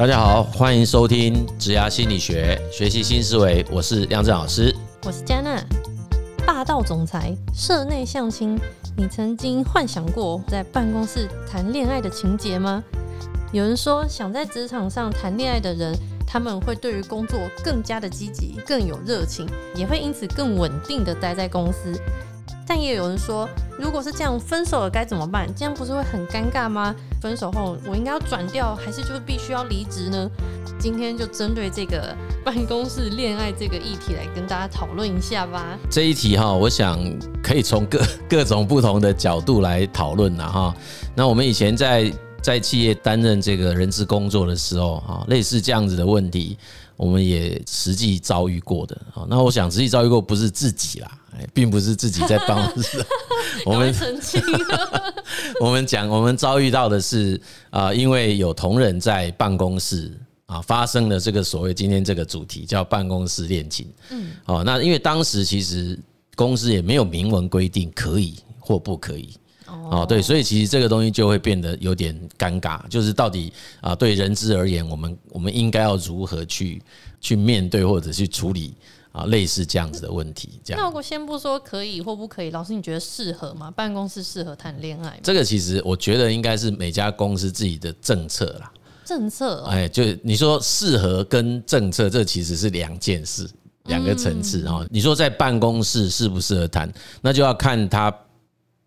大家好，欢迎收听职涯心理学，学习新思维。我是亮正老师，我是嘉娜。霸道总裁，社内相亲，你曾经幻想过在办公室谈恋爱的情节吗？有人说，想在职场上谈恋爱的人，他们会对于工作更加的积极，更有热情，也会因此更稳定的待在公司。但也有人说，如果是这样，分手了该怎么办？这样不是会很尴尬吗？分手后我应该要转掉，还是就必须要离职呢？今天就针对这个办公室恋爱这个议题来跟大家讨论一下吧。这一题哈，我想可以从各各种不同的角度来讨论了哈。那我们以前在在企业担任这个人资工作的时候哈，类似这样子的问题，我们也实际遭遇过的。那我想实际遭遇过不是自己啦。并不是自己在办公室，我们澄清。我们讲，我们遭遇到的是啊，因为有同仁在办公室啊发生了这个所谓今天这个主题叫办公室恋情。嗯，哦，那因为当时其实公司也没有明文规定可以或不可以。哦，对，所以其实这个东西就会变得有点尴尬，就是到底啊，对人资而言，我们我们应该要如何去去面对或者去处理？啊，类似这样子的问题，这样。那如果先不说可以或不可以，老师你觉得适合吗？办公室适合谈恋爱吗？这个其实我觉得应该是每家公司自己的政策啦。政策，哎，就你说适合跟政策，这其实是两件事，两个层次啊。你说在办公室适不适合谈，那就要看他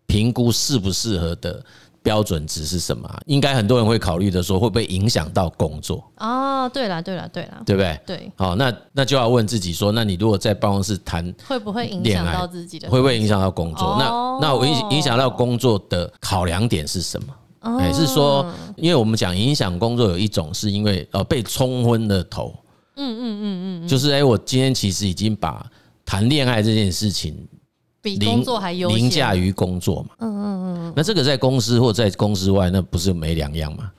评估适不适合的。标准值是什么？应该很多人会考虑的说，会不会影响到工作？哦，对了，对了，对了，对不对？对，好，那那就要问自己说，那你如果在办公室谈，会不会影响到自己的？会不会影响到工作？那那我影影响到工作的考量点是什么？哎，是说，因为我们讲影响工作有一种是因为呃被冲昏了头，嗯嗯嗯嗯，就是哎，我今天其实已经把谈恋爱这件事情。比工作还优凌驾于工作嘛？嗯嗯嗯。那这个在公司或在公司外，那不是没两样吗？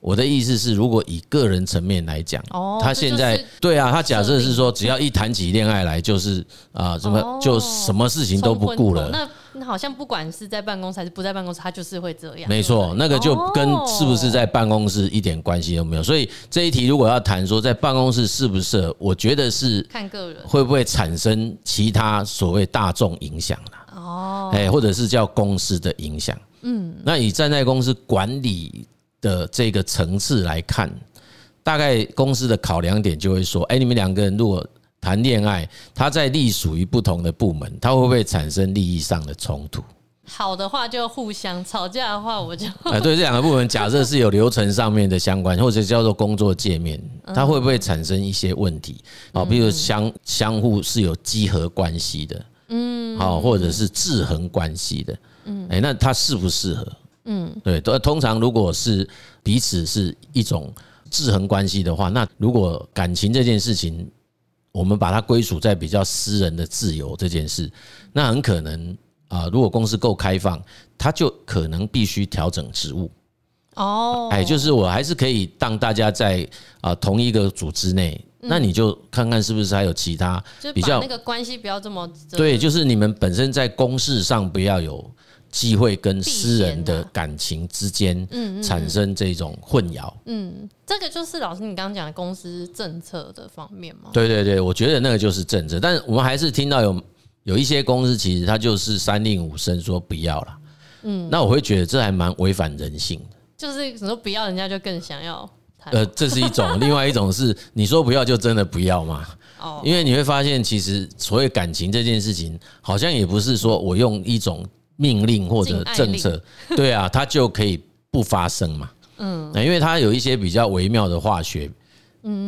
我的意思是，如果以个人层面来讲，哦，他现在对啊，他假设是说，只要一谈起恋爱来，就是啊，什么就什么事情都不顾了。那那好像不管是在办公室还是不在办公室，他就是会这样。没错，那个就跟是不是在办公室一点关系都没有。所以这一题如果要谈说在办公室适不适合，我觉得是看个人会不会产生其他所谓大众影响了。哦，哎，或者是叫公司的影响。嗯，那以站在公司管理的这个层次来看，大概公司的考量点就会说：哎，你们两个人如果谈恋爱，他在隶属于不同的部门，他会不会产生利益上的冲突？好的话就互相，吵架的话我就哎，对这两个部门，假设是有流程上面的相关，或者叫做工作界面，它会不会产生一些问题？啊，比如相相互是有稽核关系的，嗯，好，或者是制衡关系的，嗯，哎，那它适不适合？嗯，对，都通常如果是彼此是一种制衡关系的话，那如果感情这件事情，我们把它归属在比较私人的自由这件事，那很可能啊，如果公司够开放，他就可能必须调整职务。哦，哎，就是我还是可以当大家在啊同一个组织内，那你就看看是不是还有其他比较那个关系不要这么对，就是你们本身在公事上不要有。机会跟私人的感情之间，产生这种混淆。嗯，这个就是老师你刚刚讲的公司政策的方面吗？对对对，我觉得那个就是政策，但是我们还是听到有有一些公司其实它就是三令五申说不要了。嗯，那我会觉得这还蛮违反人性的。就是你说不要，人家就更想要。呃，这是一种，另外一种是你说不要就真的不要嘛？哦，因为你会发现，其实所谓感情这件事情，好像也不是说我用一种。命令或者政策，对啊，它就可以不发生嘛。嗯，因为它有一些比较微妙的化学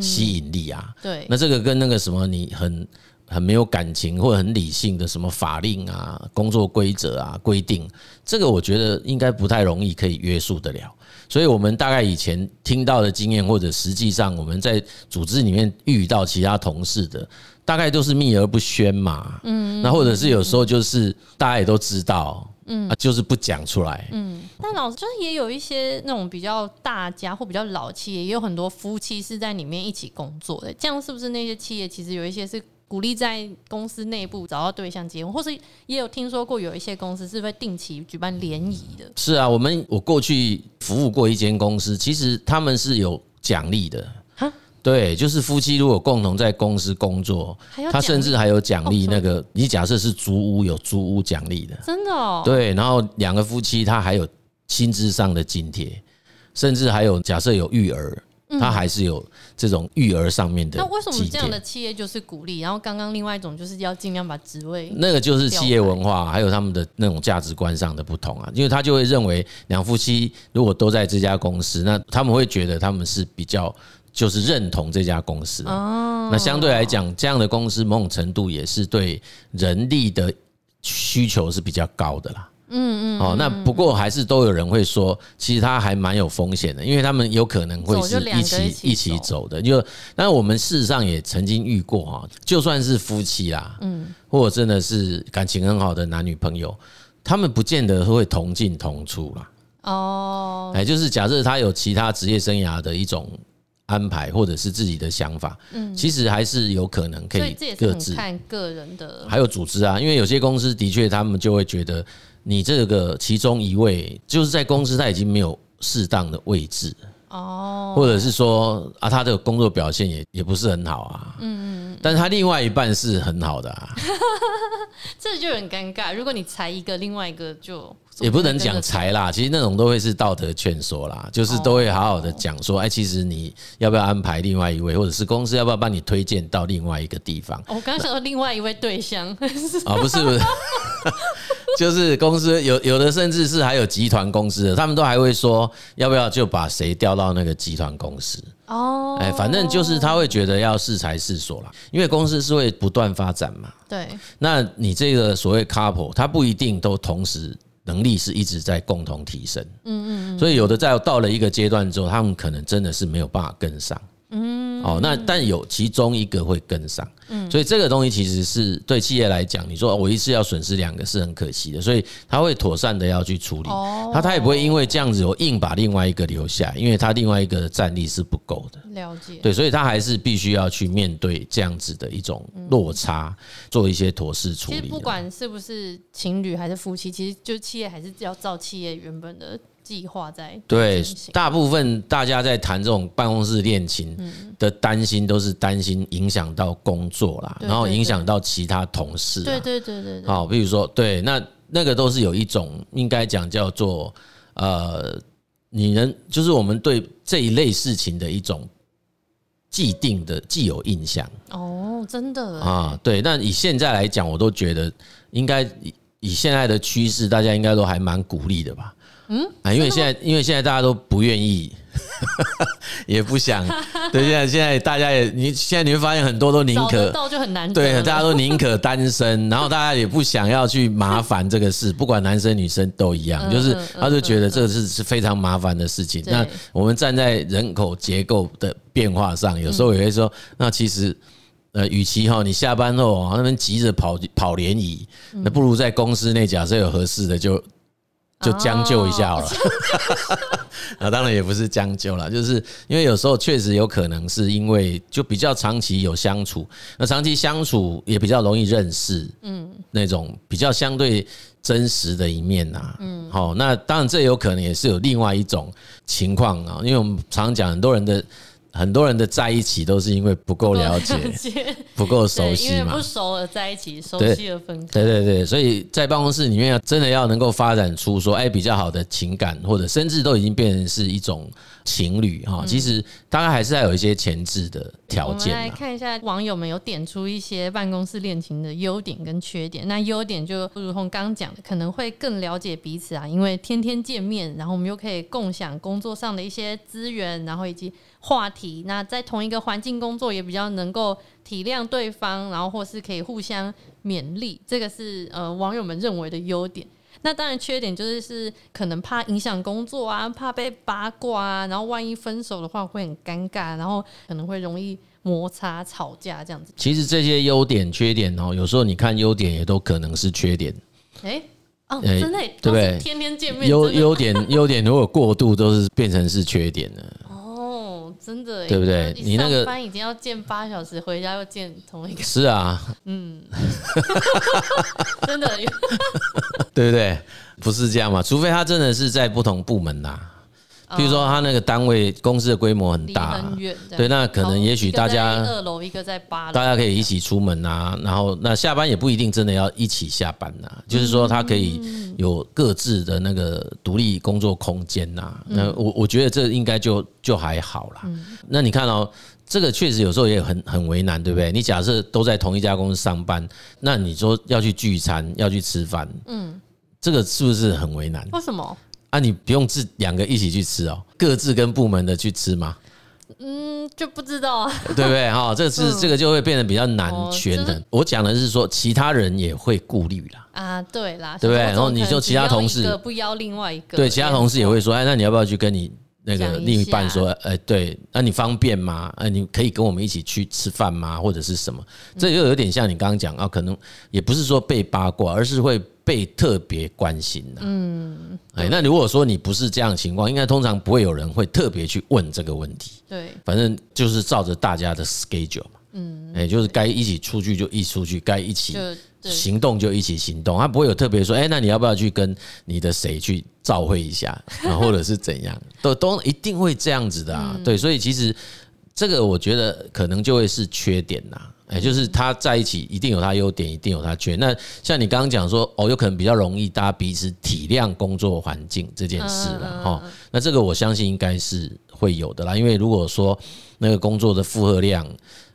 吸引力啊。对，那这个跟那个什么，你很很没有感情或者很理性的什么法令啊、工作规则啊、规定，这个我觉得应该不太容易可以约束得了。所以我们大概以前听到的经验，或者实际上我们在组织里面遇到其他同事的。大概都是秘而不宣嘛，嗯，那或者是有时候就是大家也都知道，嗯，就是不讲出来，嗯。但老师就是也有一些那种比较大家或比较老企业，也有很多夫妻是在里面一起工作的，这样是不是那些企业其实有一些是鼓励在公司内部找到对象结婚，或是也有听说过有一些公司是会定期举办联谊的？是啊，我们我过去服务过一间公司，其实他们是有奖励的。对，就是夫妻如果共同在公司工作，他甚至还有奖励。那个你假设是租屋，有租屋奖励的，真的哦。对，然后两个夫妻他还有薪资上的津贴，甚至还有假设有育儿。他还是有这种育儿上面的。那为什么这样的企业就是鼓励？然后刚刚另外一种就是要尽量把职位，那个就是企业文化，还有他们的那种价值观上的不同啊。因为他就会认为两夫妻如果都在这家公司，那他们会觉得他们是比较就是认同这家公司。哦，那相对来讲，这样的公司某种程度也是对人力的需求是比较高的啦。嗯嗯，哦，那不过还是都有人会说，其实他还蛮有风险的，因为他们有可能会是一起一起走的。就，那我们事实上也曾经遇过哈，就算是夫妻啦，嗯，或者真的是感情很好的男女朋友，他们不见得会同进同出啦。哦，哎，就是假设他有其他职业生涯的一种。安排或者是自己的想法，嗯，其实还是有可能可以各自看个人的，还有组织啊，因为有些公司的确他们就会觉得你这个其中一位就是在公司他已经没有适当的位置哦，或者是说啊他的工作表现也也不是很好啊，嗯嗯，但是他另外一半是很好的啊，这就很尴尬。如果你裁一个，另外一个就。也不能讲裁啦，其实那种都会是道德劝说啦，就是都会好好的讲说，哎，其实你要不要安排另外一位，或者是公司要不要帮你推荐到另外一个地方？我刚刚想说另外一位对象啊，不是不是，就是公司有有的甚至是还有集团公司的，他们都还会说要不要就把谁调到那个集团公司哦，哎，反正就是他会觉得要适才适所啦，因为公司是会不断发展嘛。对，那你这个所谓 couple，他不一定都同时。能力是一直在共同提升，嗯嗯，所以有的在到了一个阶段之后，他们可能真的是没有办法跟上，嗯，哦，那但有其中一个会跟上。嗯，所以这个东西其实是对企业来讲，你说我一次要损失两个是很可惜的，所以他会妥善的要去处理。哦，他他也不会因为这样子我硬把另外一个留下，因为他另外一个战力是不够的。了解。对，所以他还是必须要去面对这样子的一种落差，做一些妥适处理。其实不管是不是情侣还是夫妻，其实就企业还是要照企业原本的。计划在对，大部分大家在谈这种办公室恋情的担心，都是担心影响到工作啦，然后影响到其他同事。对对对对，好，比如说，对，那那个都是有一种应该讲叫做呃，你能就是我们对这一类事情的一种既定的既有印象。哦，真的啊，对。那以现在来讲，我都觉得应该以以现在的趋势，大家应该都还蛮鼓励的吧。嗯啊，因为现在，因为现在大家都不愿意，也不想。对，现在现在大家也，你现在你会发现很多都宁可到就很难。对，大家都宁可单身，然后大家也不想要去麻烦这个事，不管男生女生都一样，就是他就觉得这个是是非常麻烦的事情。那我们站在人口结构的变化上，有时候也会说，那其实呃，与其哈你下班后那边急着跑跑联谊，那不如在公司内，假设有合适的就。就将就一下好了，那当然也不是将就了，就是因为有时候确实有可能是因为就比较长期有相处，那长期相处也比较容易认识，嗯，那种比较相对真实的一面呐，嗯，好，那当然这有可能也是有另外一种情况啊，因为我们常讲很多人的。很多人的在一起都是因为不够了解，不够熟悉嘛。因为不熟而在一起，熟悉而分开。对对对，所以在办公室里面要真的要能够发展出说，哎，比较好的情感，或者甚至都已经变成是一种情侣哈。其实大概还是要有一些前置的条件。我们来看一下网友们有点出一些办公室恋情的优点跟缺点。那优点就如同刚刚讲的，可能会更了解彼此啊，因为天天见面，然后我们又可以共享工作上的一些资源，然后以及。话题，那在同一个环境工作也比较能够体谅对方，然后或是可以互相勉励，这个是呃网友们认为的优点。那当然缺点就是是可能怕影响工作啊，怕被八卦啊，然后万一分手的话会很尴尬，然后可能会容易摩擦吵架这样子。其实这些优点缺点哦，有时候你看优点也都可能是缺点。哎，哦，真的，对不对？天天见面，优优点优点如果过度都是变成是缺点了。真的，对不对？你那个班已经要见八小时，回家又见同一个。是啊，嗯，真的，对不对？不是这样嘛？除非他真的是在不同部门呐，比如说他那个单位公司的规模很大，对，那可能也许大家二楼一个在八楼，大家可以一起出门啊，然后那下班也不一定真的要一起下班呐，就是说他可以有各自的那个独立工作空间呐。那我我觉得这应该就就还好啦。那你看哦，这个确实有时候也很很为难，对不对？你假设都在同一家公司上班，那你说要去聚餐，要去吃饭，嗯，这个是不是很为难？为什么？啊，你不用自两个一起去吃哦，各自跟部门的去吃吗？嗯，就不知道啊，对不对？哈，这是这个就会变得比较难权衡。我讲的是说，其他人也会顾虑啦。啊，对啦，对不对？然后你就其他同事不邀另外一个，对，其他同事也会说，哎，那你要不要去跟你那个另一半说，哎，对，那你方便吗？哎，你可以跟我们一起去吃饭吗？或者是什么？这又有点像你刚刚讲啊，可能也不是说被八卦，而是会。被特别关心的，嗯，哎，那如果说你不是这样的情况，应该通常不会有人会特别去问这个问题。对，反正就是照着大家的 schedule 哎，就是该一起出去就一起出去，该一起行动就一起行动，他不会有特别说，哎，那你要不要去跟你的谁去照会一下，或者是怎样，都都一定会这样子的啊。对，所以其实这个我觉得可能就会是缺点呐。哎，就是他在一起一定有他优点，一定有他缺点。那像你刚刚讲说，哦，有可能比较容易大家彼此体谅工作环境这件事了哈。那这个我相信应该是会有的啦，因为如果说那个工作的负荷量，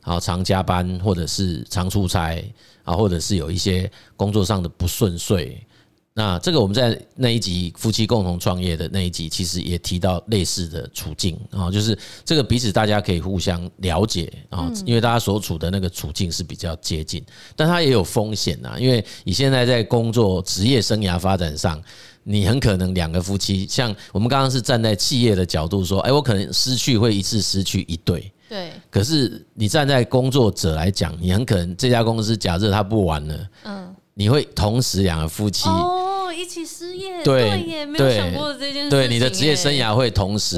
然后常加班，或者是常出差啊，或者是有一些工作上的不顺遂。那这个我们在那一集夫妻共同创业的那一集，其实也提到类似的处境啊，就是这个彼此大家可以互相了解啊，因为大家所处的那个处境是比较接近，但它也有风险呐，因为你现在在工作职业生涯发展上，你很可能两个夫妻，像我们刚刚是站在企业的角度说，哎，我可能失去会一次失去一对，对，可是你站在工作者来讲，你很可能这家公司假设他不玩了，嗯。你会同时两个夫妻哦一起失业，对，也没有想过这件事。对，你的职业生涯会同时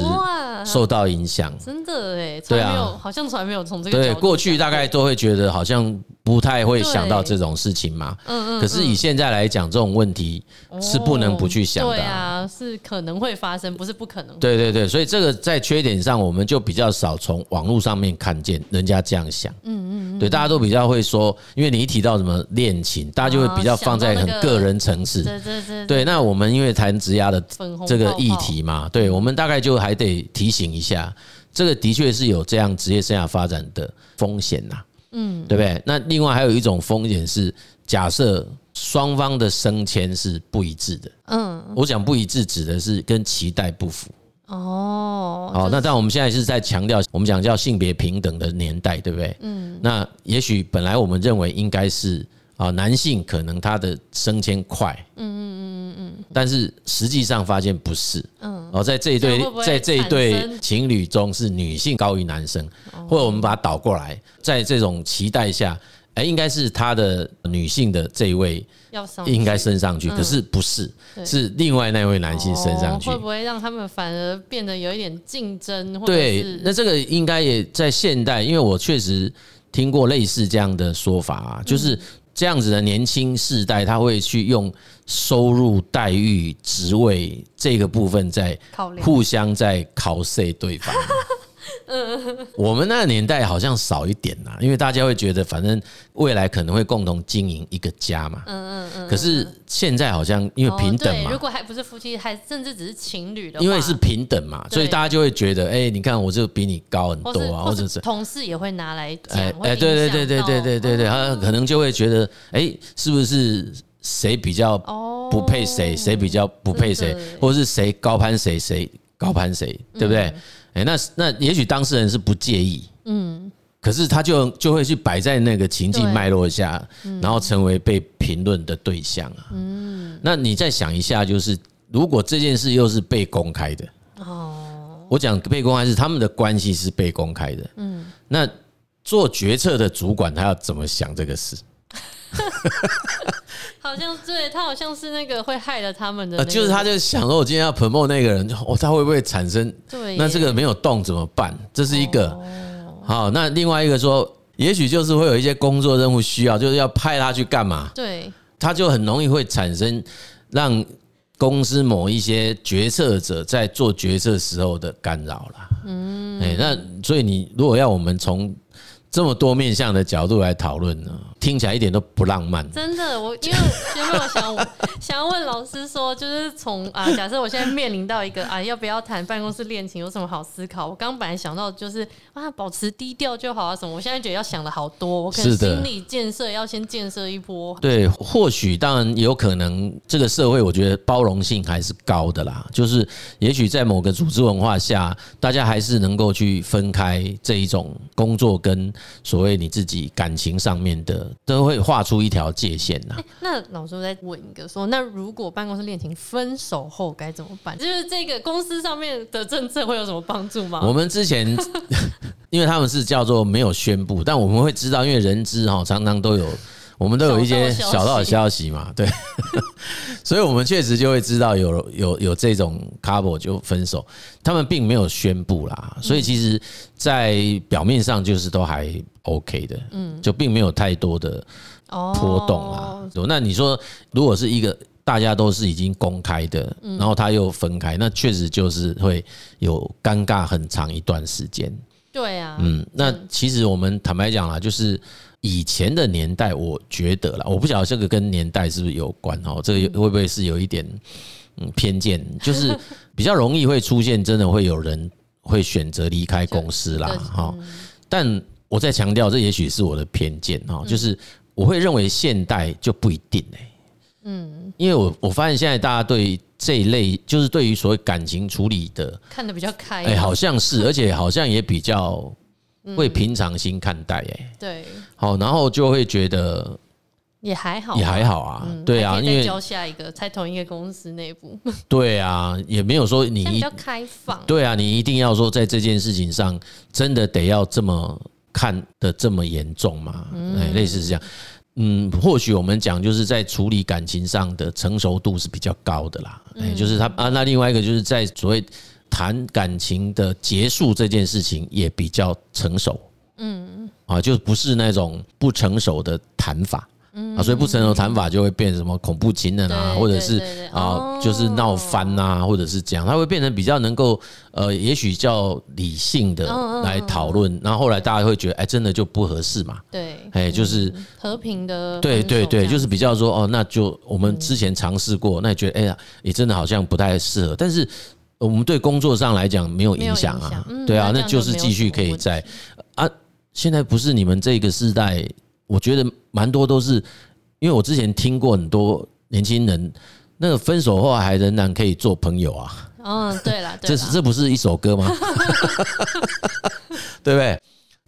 受到影响，真的哎，对啊，好像从来没有从这个对过去大概都会觉得好像不太会想到这种事情嘛。嗯嗯。可是以现在来讲，这种问题是不能不去想的。对啊，是可能会发生，不是不可能。对对对，所以这个在缺点上，我们就比较少从网络上面看见人家这样想。嗯嗯。对，大家都比较会说，因为你一提到什么恋情，大家就会。比较放在很个人层次，对对对，对。那我们因为谈职涯的这个议题嘛，对，我们大概就还得提醒一下，这个的确是有这样职业生涯发展的风险呐，嗯，对不对？那另外还有一种风险是，假设双方的升迁是不一致的，嗯，我讲不一致指的是跟期待不符。哦，好，那但我们现在是在强调，我们讲叫性别平等的年代，对不对？嗯，那也许本来我们认为应该是。啊，男性可能他的升迁快，嗯嗯嗯嗯嗯，但是实际上发现不是，嗯，哦，在这一对在这一对情侣中是女性高于男生，或者我们把它倒过来，在这种期待下，哎，应该是他的女性的这一位应该升上去，可是不是，是另外那位男性升上去，会不会让他们反而变得有一点竞争？对，那这个应该也在现代，因为我确实听过类似这样的说法啊，就是。这样子的年轻世代，他会去用收入、待遇、职位这个部分在互相在考 C 对方。嗯，我们那个年代好像少一点呐，因为大家会觉得，反正未来可能会共同经营一个家嘛。嗯嗯嗯。可是现在好像因为平等嘛，如果还不是夫妻，还甚至只是情侣的话，因为是平等嘛，所以大家就会觉得，哎，你看我就比你高很多啊，或者是同事也会拿来讲，哎哎，对对对对对对对对，他可能就会觉得，哎，是不是谁比较不配谁，谁比较不配谁，或者是谁高攀谁，谁高攀谁，对不对？哎，那那也许当事人是不介意，嗯，可是他就就会去摆在那个情境脉络下，然后成为被评论的对象啊，嗯，那你再想一下，就是如果这件事又是被公开的，哦，我讲被公开是他们的关系是被公开的，嗯，那做决策的主管他要怎么想这个事？好像对他好像是那个会害了他们的，就是他就想说，我今天要 promote 那个人，哦，他会不会产生？对，那这个没有动怎么办？这是一个。好，那另外一个说，也许就是会有一些工作任务需要，就是要派他去干嘛？对，他就很容易会产生让公司某一些决策者在做决策时候的干扰啦。嗯，哎，那所以你如果要我们从这么多面向的角度来讨论呢，听起来一点都不浪漫。真的，我因为原本我想 想要问老师说，就是从啊，假设我现在面临到一个啊，要不要谈办公室恋情，有什么好思考？我刚本来想到就是啊，保持低调就好啊，什么？我现在觉得要想的好多，我可能心理建设要先建设一波。对，或许当然有可能，这个社会我觉得包容性还是高的啦。就是也许在某个组织文化下，大家还是能够去分开这一种工作跟。所谓你自己感情上面的，都会画出一条界限呐、欸。那老师我再问一个说，那如果办公室恋情分手后该怎么办？就是这个公司上面的政策会有什么帮助吗？我们之前，因为他们是叫做没有宣布，但我们会知道，因为人资哈常常都有。我们都有一些小道消息。嘛，对，所以我们确实就会知道有有有这种 couple 就分手，他们并没有宣布啦，所以其实，在表面上就是都还 OK 的，嗯，就并没有太多的波动啊。那你说，如果是一个大家都是已经公开的，然后他又分开，那确实就是会有尴尬很长一段时间。对啊，嗯，那其实我们坦白讲啦，就是。以前的年代，我觉得啦，我不晓得这个跟年代是不是有关哦？这个会不会是有一点嗯偏见？就是 比较容易会出现，真的会有人会选择离开公司啦，哈。但我在强调，这也许是我的偏见哈，就是我会认为现代就不一定哎，嗯，因为我我发现现在大家对这一类，就是对于所谓感情处理的看得比较开，哎，好像是，而且好像也比较。会平常心看待，哎，对，好，然后就会觉得也还好，也还好啊，对啊，因为交下一个在同一个公司内部，对啊，也没有说你比较开放，对啊，你一定要说在这件事情上真的得要这么看得这么严重嘛？哎，类似是这样，嗯，或许我们讲就是在处理感情上的成熟度是比较高的啦，哎，就是他啊，那另外一个就是在所谓。谈感情的结束这件事情也比较成熟，嗯，啊，就不是那种不成熟的谈法，嗯，啊，所以不成熟谈法就会变成什么恐怖情人啊，或者是啊，就是闹翻呐，或者是这样，它会变成比较能够呃，也许叫理性的来讨论，然后后来大家会觉得，哎，真的就不合适嘛，对，哎，就是和平的，对对对，就是比较说哦，那就我们之前尝试过，那你觉得哎呀，也真的好像不太适合，但是。我们对工作上来讲没有影响啊，对啊，那就是继续可以在啊。现在不是你们这个世代，我觉得蛮多都是，因为我之前听过很多年轻人，那个分手后还仍然可以做朋友啊。嗯，对了，这是这不是一首歌吗？对不对？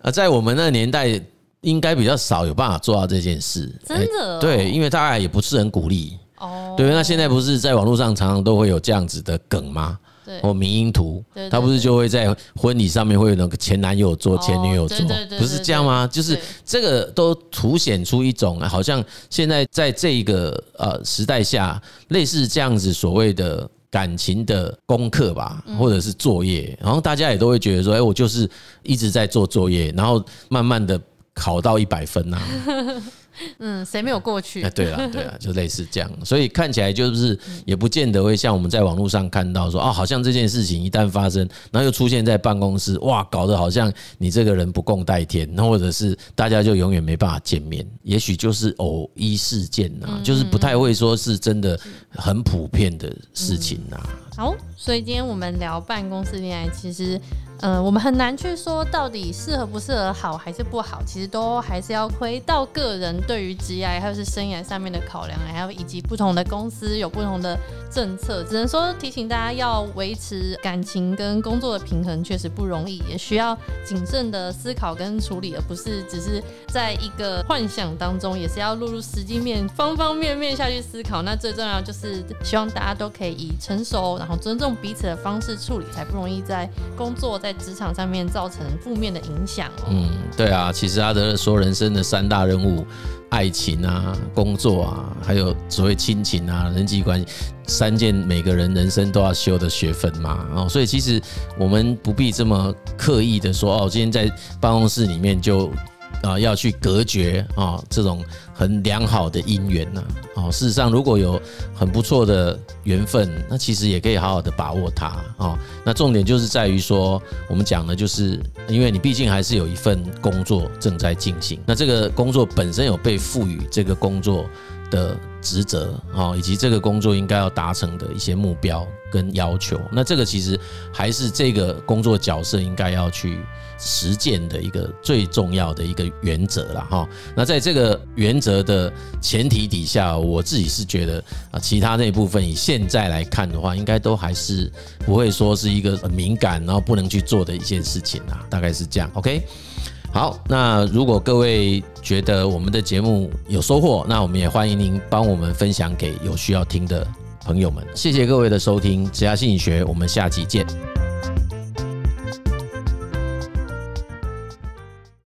啊，在我们那个年代，应该比较少有办法做到这件事。真的？对，因为大家也不是很鼓励。哦，对，那现在不是在网络上常常都会有这样子的梗吗？或迷因图，他不是就会在婚礼上面会有那个前男友做、前女友做，不是这样吗？就是这个都凸显出一种好像现在在这个呃时代下，类似这样子所谓的感情的功课吧，或者是作业，然后大家也都会觉得说，哎，我就是一直在做作业，然后慢慢的考到一百分呐。嗯，谁没有过去？对啊，对啊，就类似这样，所以看起来就是也不见得会像我们在网络上看到说，哦，好像这件事情一旦发生，然后又出现在办公室，哇，搞得好像你这个人不共戴天，那或者是大家就永远没办法见面，也许就是偶一事件呐，就是不太会说是真的很普遍的事情呐。好，所以今天我们聊办公室恋爱，其实。嗯，我们很难去说到底适合不适合，好还是不好，其实都还是要回到个人对于职业还有是生涯上面的考量，还有以及不同的公司有不同的政策，只能说提醒大家要维持感情跟工作的平衡，确实不容易，也需要谨慎的思考跟处理，而不是只是在一个幻想当中，也是要落入实际面方方面面下去思考。那最重要就是希望大家都可以以成熟，然后尊重彼此的方式处理，才不容易在工作。在职场上面造成负面的影响哦。嗯，对啊，其实阿德说人生的三大任务，爱情啊、工作啊，还有所谓亲情啊、人际关系，三件每个人人生都要修的学分嘛。哦，所以其实我们不必这么刻意的说哦，今天在办公室里面就啊要去隔绝啊这种很良好的姻缘呐。哦，事实上如果有很不错的缘分，那其实也可以好好的把握它啊。那重点就是在于说，我们讲的就是，因为你毕竟还是有一份工作正在进行，那这个工作本身有被赋予这个工作的职责啊，以及这个工作应该要达成的一些目标跟要求，那这个其实还是这个工作角色应该要去实践的一个最重要的一个原则了哈。那在这个原则的前提底下，我自己是觉得啊，其他那部分以现在来看的话，应该都还是不会说是一个很敏感然后不能去做的一件事情啊，大概是这样。OK。好，那如果各位觉得我们的节目有收获，那我们也欢迎您帮我们分享给有需要听的朋友们。谢谢各位的收听，职涯心理学，我们下期见。